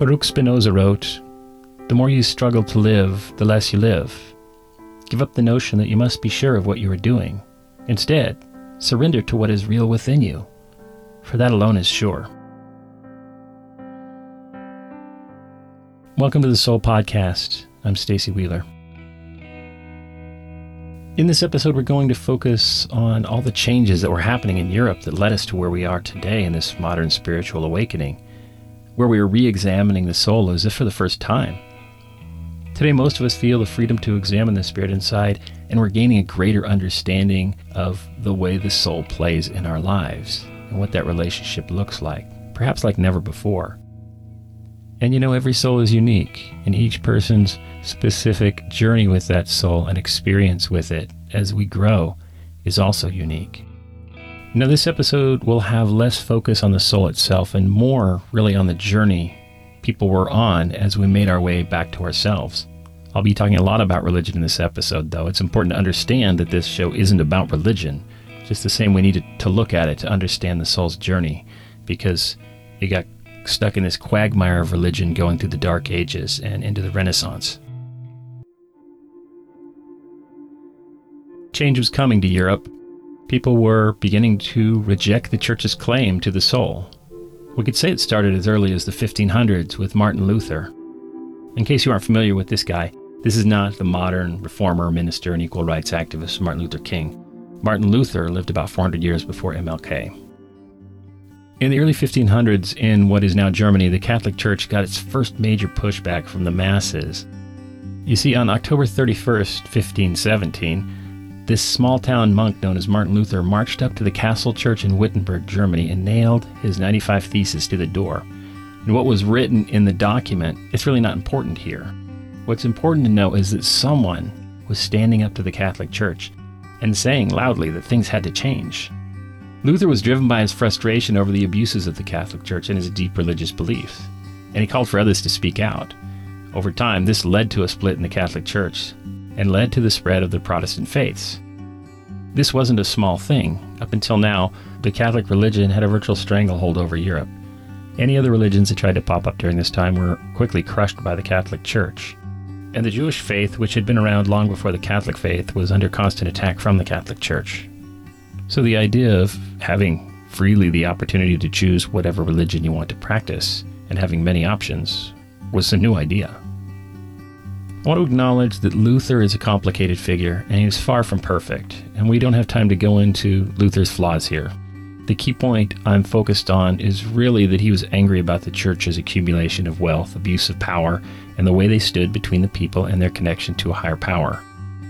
Baruch Spinoza wrote, The more you struggle to live, the less you live. Give up the notion that you must be sure of what you are doing. Instead, surrender to what is real within you, for that alone is sure. Welcome to the Soul Podcast. I'm Stacy Wheeler. In this episode, we're going to focus on all the changes that were happening in Europe that led us to where we are today in this modern spiritual awakening, where we are re examining the soul as if for the first time. Today, most of us feel the freedom to examine the spirit inside, and we're gaining a greater understanding of the way the soul plays in our lives and what that relationship looks like, perhaps like never before. And you know, every soul is unique, and each person's specific journey with that soul and experience with it as we grow is also unique. Now, this episode will have less focus on the soul itself and more really on the journey people were on as we made our way back to ourselves. I'll be talking a lot about religion in this episode, though. It's important to understand that this show isn't about religion, just the same we need to look at it to understand the soul's journey, because it got stuck in this quagmire of religion going through the Dark Ages and into the Renaissance. Change was coming to Europe. People were beginning to reject the church's claim to the soul. We could say it started as early as the 1500s with Martin Luther. In case you aren't familiar with this guy, this is not the modern reformer, minister, and equal rights activist Martin Luther King. Martin Luther lived about 400 years before MLK. In the early 1500s, in what is now Germany, the Catholic Church got its first major pushback from the masses. You see, on October 31st, 1517, this small town monk known as Martin Luther marched up to the Castle Church in Wittenberg, Germany, and nailed his 95 Theses to the door. And what was written in the document, it's really not important here. What's important to know is that someone was standing up to the Catholic Church and saying loudly that things had to change. Luther was driven by his frustration over the abuses of the Catholic Church and his deep religious beliefs, and he called for others to speak out. Over time, this led to a split in the Catholic Church and led to the spread of the Protestant faiths. This wasn't a small thing. Up until now, the Catholic religion had a virtual stranglehold over Europe. Any other religions that tried to pop up during this time were quickly crushed by the Catholic Church. And the Jewish faith, which had been around long before the Catholic faith, was under constant attack from the Catholic Church. So the idea of having freely the opportunity to choose whatever religion you want to practice and having many options was a new idea. I want to acknowledge that Luther is a complicated figure and he is far from perfect, and we don't have time to go into Luther's flaws here. The key point I'm focused on is really that he was angry about the church's accumulation of wealth, abuse of power, and the way they stood between the people and their connection to a higher power.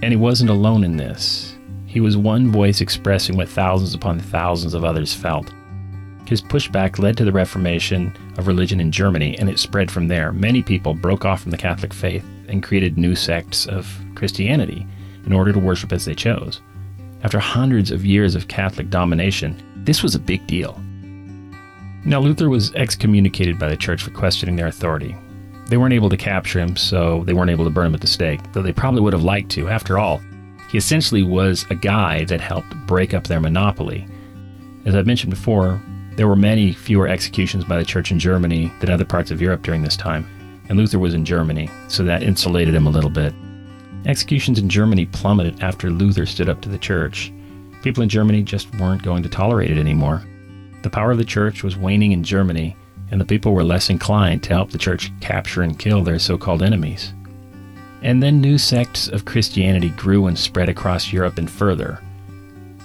And he wasn't alone in this. He was one voice expressing what thousands upon thousands of others felt. His pushback led to the Reformation of religion in Germany, and it spread from there. Many people broke off from the Catholic faith and created new sects of Christianity in order to worship as they chose. After hundreds of years of Catholic domination, this was a big deal. Now, Luther was excommunicated by the church for questioning their authority. They weren't able to capture him, so they weren't able to burn him at the stake, though they probably would have liked to. After all, he essentially was a guy that helped break up their monopoly. As I've mentioned before, there were many fewer executions by the church in Germany than other parts of Europe during this time, and Luther was in Germany, so that insulated him a little bit. Executions in Germany plummeted after Luther stood up to the church. People in Germany just weren't going to tolerate it anymore. The power of the church was waning in Germany, and the people were less inclined to help the church capture and kill their so called enemies. And then new sects of Christianity grew and spread across Europe and further.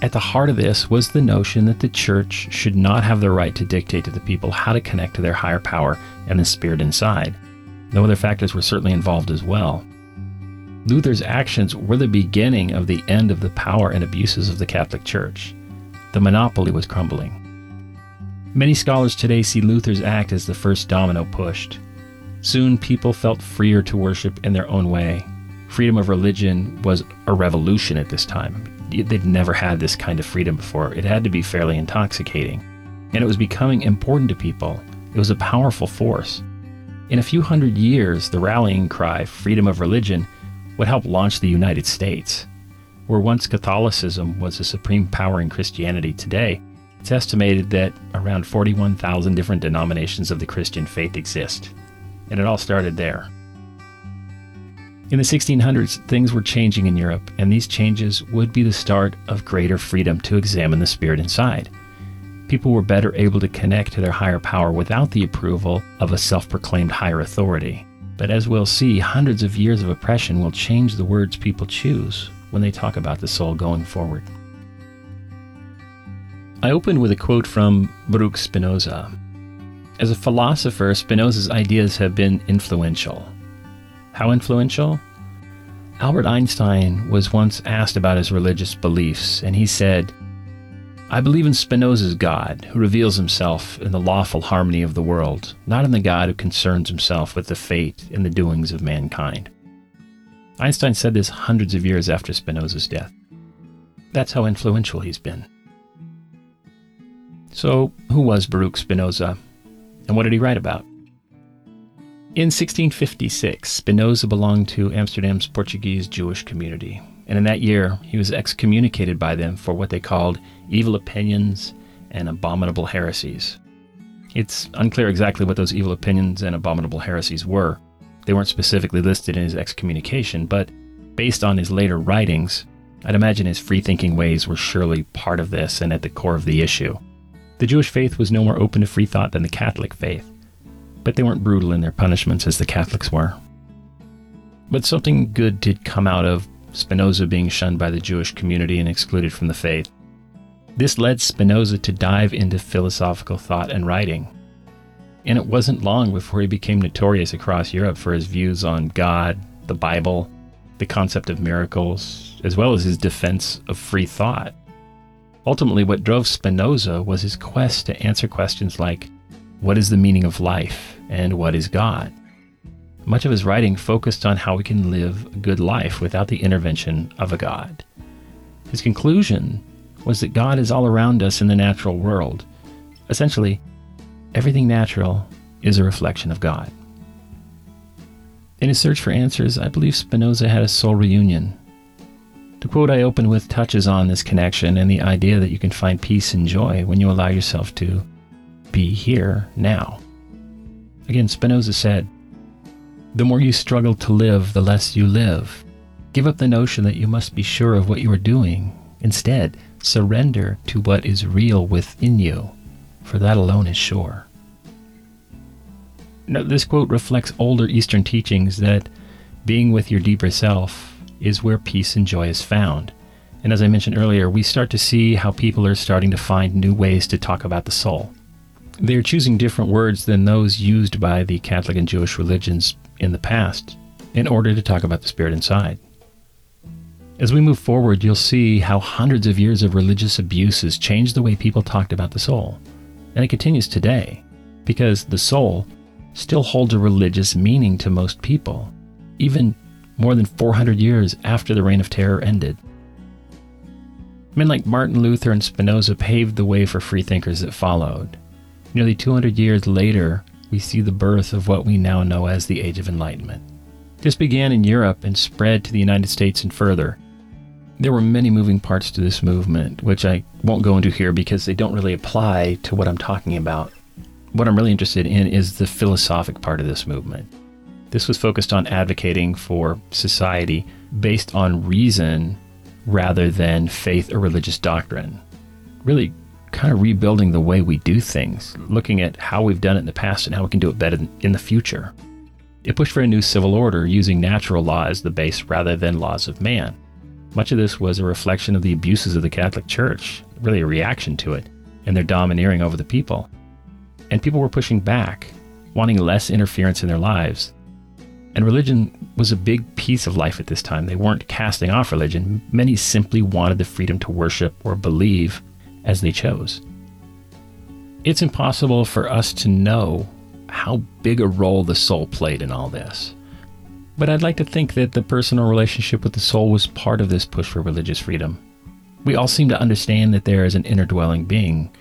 At the heart of this was the notion that the church should not have the right to dictate to the people how to connect to their higher power and the spirit inside, though other factors were certainly involved as well. Luther's actions were the beginning of the end of the power and abuses of the Catholic Church. The monopoly was crumbling. Many scholars today see Luther's act as the first domino pushed. Soon people felt freer to worship in their own way. Freedom of religion was a revolution at this time. They'd never had this kind of freedom before. It had to be fairly intoxicating. And it was becoming important to people. It was a powerful force. In a few hundred years, the rallying cry, freedom of religion, would help launch the United States. Where once Catholicism was the supreme power in Christianity today, it's estimated that around 41,000 different denominations of the Christian faith exist. and it all started there. In the 1600s, things were changing in Europe, and these changes would be the start of greater freedom to examine the spirit inside. People were better able to connect to their higher power without the approval of a self proclaimed higher authority. But as we'll see, hundreds of years of oppression will change the words people choose when they talk about the soul going forward. I opened with a quote from Baruch Spinoza. As a philosopher, Spinoza's ideas have been influential. How influential? Albert Einstein was once asked about his religious beliefs, and he said, I believe in Spinoza's God, who reveals himself in the lawful harmony of the world, not in the God who concerns himself with the fate and the doings of mankind. Einstein said this hundreds of years after Spinoza's death. That's how influential he's been. So, who was Baruch Spinoza, and what did he write about? In 1656, Spinoza belonged to Amsterdam's Portuguese Jewish community, and in that year he was excommunicated by them for what they called evil opinions and abominable heresies. It's unclear exactly what those evil opinions and abominable heresies were. They weren't specifically listed in his excommunication, but based on his later writings, I'd imagine his free thinking ways were surely part of this and at the core of the issue. The Jewish faith was no more open to free thought than the Catholic faith but they weren't brutal in their punishments as the Catholics were. But something good did come out of Spinoza being shunned by the Jewish community and excluded from the faith. This led Spinoza to dive into philosophical thought and writing. And it wasn't long before he became notorious across Europe for his views on God, the Bible, the concept of miracles, as well as his defense of free thought. Ultimately, what drove Spinoza was his quest to answer questions like what is the meaning of life and what is God? Much of his writing focused on how we can live a good life without the intervention of a God. His conclusion was that God is all around us in the natural world. Essentially, everything natural is a reflection of God. In his search for answers, I believe Spinoza had a soul reunion. The quote I opened with touches on this connection and the idea that you can find peace and joy when you allow yourself to be here now. Again, Spinoza said, The more you struggle to live, the less you live. Give up the notion that you must be sure of what you are doing. Instead, surrender to what is real within you, for that alone is sure. Now, this quote reflects older Eastern teachings that being with your deeper self is where peace and joy is found. And as I mentioned earlier, we start to see how people are starting to find new ways to talk about the soul. They're choosing different words than those used by the Catholic and Jewish religions in the past in order to talk about the spirit inside. As we move forward, you'll see how hundreds of years of religious abuses changed the way people talked about the soul. And it continues today, because the soul still holds a religious meaning to most people, even more than 400 years after the Reign of Terror ended. Men like Martin Luther and Spinoza paved the way for freethinkers that followed. Nearly 200 years later, we see the birth of what we now know as the Age of Enlightenment. This began in Europe and spread to the United States and further. There were many moving parts to this movement, which I won't go into here because they don't really apply to what I'm talking about. What I'm really interested in is the philosophic part of this movement. This was focused on advocating for society based on reason rather than faith or religious doctrine. Really kind of rebuilding the way we do things, looking at how we've done it in the past and how we can do it better in the future. It pushed for a new civil order using natural law as the base rather than laws of man. Much of this was a reflection of the abuses of the Catholic Church, really a reaction to it, and their domineering over the people. And people were pushing back, wanting less interference in their lives. And religion was a big piece of life at this time. They weren't casting off religion. Many simply wanted the freedom to worship or believe as they chose. It's impossible for us to know how big a role the soul played in all this. But I'd like to think that the personal relationship with the soul was part of this push for religious freedom. We all seem to understand that there is an inner dwelling being.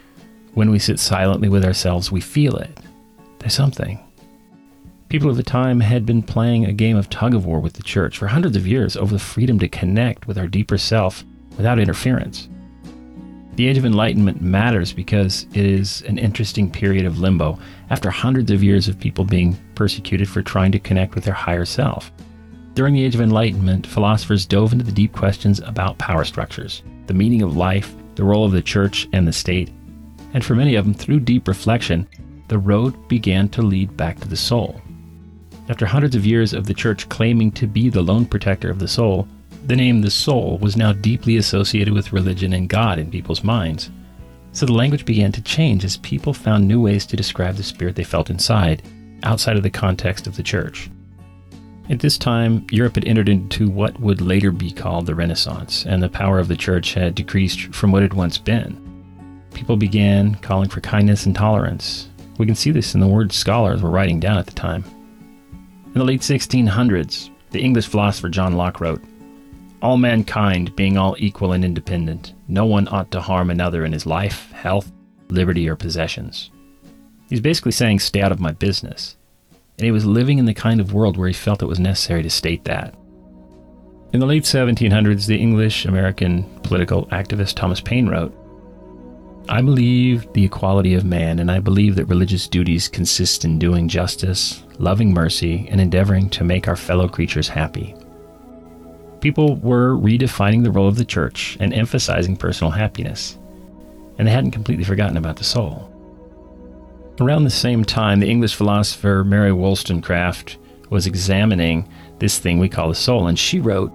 When we sit silently with ourselves, we feel it. There's something. People of the time had been playing a game of tug of war with the church for hundreds of years over the freedom to connect with our deeper self without interference. The Age of Enlightenment matters because it is an interesting period of limbo after hundreds of years of people being persecuted for trying to connect with their higher self. During the Age of Enlightenment, philosophers dove into the deep questions about power structures, the meaning of life, the role of the church and the state, and for many of them, through deep reflection, the road began to lead back to the soul. After hundreds of years of the church claiming to be the lone protector of the soul, the name the soul was now deeply associated with religion and God in people's minds. So the language began to change as people found new ways to describe the spirit they felt inside, outside of the context of the church. At this time, Europe had entered into what would later be called the Renaissance, and the power of the church had decreased from what it had once been. People began calling for kindness and tolerance. We can see this in the words scholars were writing down at the time. In the late 1600s, the English philosopher John Locke wrote, all mankind being all equal and independent, no one ought to harm another in his life, health, liberty, or possessions. He's basically saying, stay out of my business. And he was living in the kind of world where he felt it was necessary to state that. In the late 1700s, the English American political activist Thomas Paine wrote, I believe the equality of man, and I believe that religious duties consist in doing justice, loving mercy, and endeavoring to make our fellow creatures happy people were redefining the role of the church and emphasizing personal happiness. And they hadn't completely forgotten about the soul. Around the same time, the English philosopher Mary Wollstonecraft was examining this thing we call the soul, and she wrote,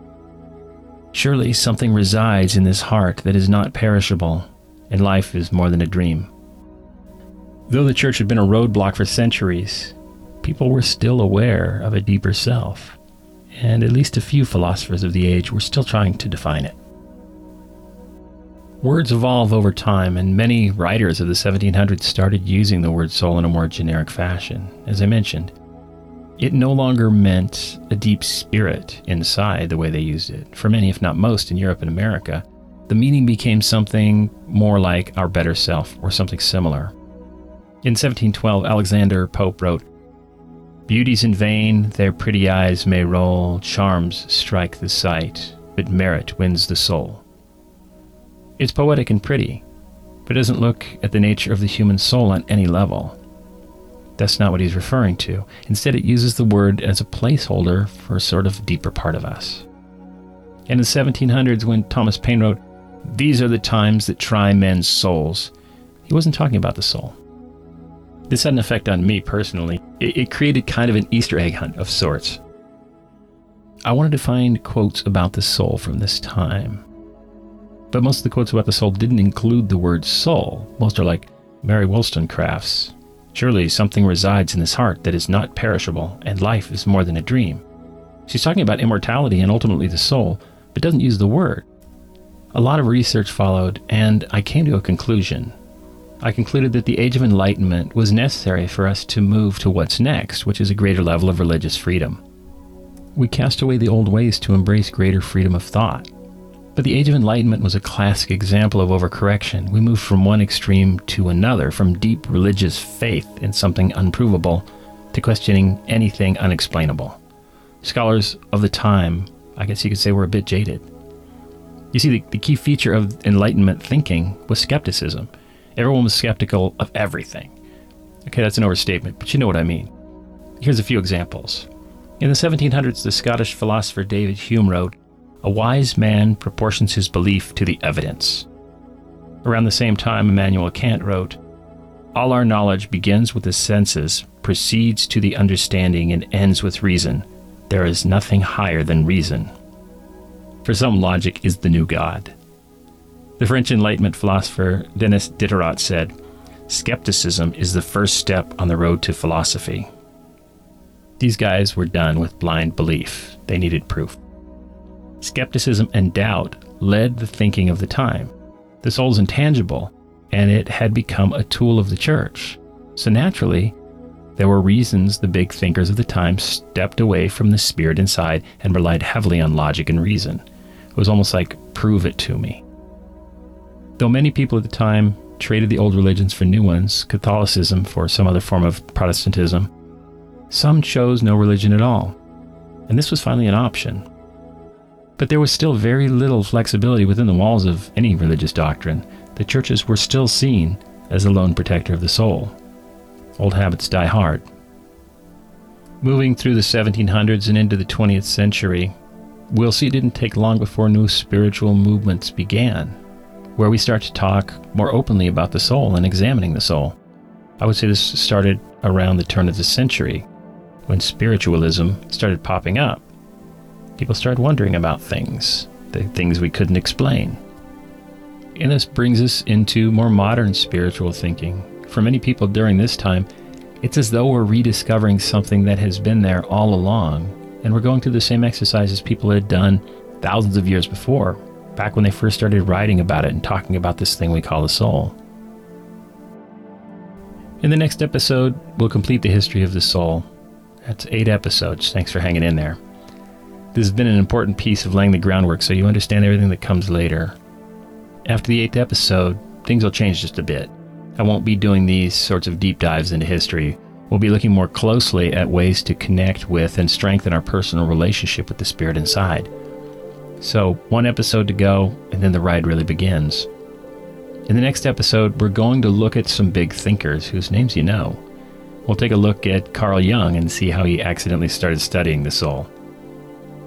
Surely something resides in this heart that is not perishable, and life is more than a dream. Though the church had been a roadblock for centuries, people were still aware of a deeper self and at least a few philosophers of the age were still trying to define it. Words evolve over time, and many writers of the 1700s started using the word soul in a more generic fashion. As I mentioned, it no longer meant a deep spirit inside the way they used it. For many, if not most, in Europe and America, the meaning became something more like our better self or something similar. In 1712, Alexander Pope wrote, Beauties in vain their pretty eyes may roll, charms strike the sight, but merit wins the soul. It's poetic and pretty, but it doesn't look at the nature of the human soul on any level. That's not what he's referring to. Instead, it uses the word as a placeholder for a sort of deeper part of us. And in the 1700s, when Thomas Paine wrote, These are the times that try men's souls, he wasn't talking about the soul. This had an effect on me personally. It, it created kind of an Easter egg hunt of sorts. I wanted to find quotes about the soul from this time. But most of the quotes about the soul didn't include the word soul. Most are like Mary Wollstonecraft's Surely something resides in this heart that is not perishable, and life is more than a dream. She's talking about immortality and ultimately the soul, but doesn't use the word. A lot of research followed, and I came to a conclusion. I concluded that the Age of Enlightenment was necessary for us to move to what's next, which is a greater level of religious freedom. We cast away the old ways to embrace greater freedom of thought. But the Age of Enlightenment was a classic example of overcorrection. We moved from one extreme to another, from deep religious faith in something unprovable to questioning anything unexplainable. Scholars of the time, I guess you could say, were a bit jaded. You see, the, the key feature of Enlightenment thinking was skepticism. Everyone was skeptical of everything. Okay, that's an overstatement, but you know what I mean. Here's a few examples. In the 1700s, the Scottish philosopher David Hume wrote, A wise man proportions his belief to the evidence. Around the same time, Immanuel Kant wrote, All our knowledge begins with the senses, proceeds to the understanding, and ends with reason. There is nothing higher than reason. For some, logic is the new God. The French Enlightenment philosopher Denis Diderot said, Skepticism is the first step on the road to philosophy. These guys were done with blind belief. They needed proof. Skepticism and doubt led the thinking of the time. The soul is intangible, and it had become a tool of the church. So naturally, there were reasons the big thinkers of the time stepped away from the spirit inside and relied heavily on logic and reason. It was almost like, prove it to me. Though many people at the time traded the old religions for new ones, Catholicism for some other form of Protestantism, some chose no religion at all. And this was finally an option. But there was still very little flexibility within the walls of any religious doctrine. the churches were still seen as the lone protector of the soul. Old habits die hard. Moving through the 1700s and into the 20th century, we'll see it didn't take long before new spiritual movements began, where we start to talk more openly about the soul and examining the soul. I would say this started around the turn of the century, when spiritualism started popping up. People started wondering about things, the things we couldn't explain. And this brings us into more modern spiritual thinking. For many people during this time, it's as though we're rediscovering something that has been there all along, and we're going through the same exercises people had done thousands of years before, back when they first started writing about it and talking about this thing we call the soul. In the next episode, we'll complete the history of the soul. That's eight episodes. Thanks for hanging in there. This has been an important piece of laying the groundwork so you understand everything that comes later. After the eighth episode, things will change just a bit. I won't be doing these sorts of deep dives into history. We'll be looking more closely at ways to connect with and strengthen our personal relationship with the Spirit inside. So, one episode to go, and then the ride really begins. In the next episode, we're going to look at some big thinkers whose names you know. We'll take a look at Carl Jung and see how he accidentally started studying the soul.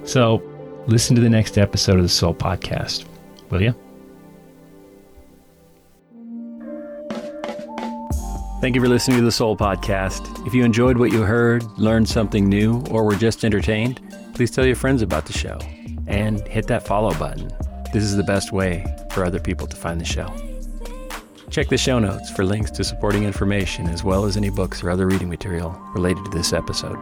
So, listen to the next episode of the Soul Podcast, will you? Thank you for listening to the Soul Podcast. If you enjoyed what you heard, learned something new, or were just entertained, please tell your friends about the show and hit that follow button. This is the best way for other people to find the show. Check the show notes for links to supporting information as well as any books or other reading material related to this episode.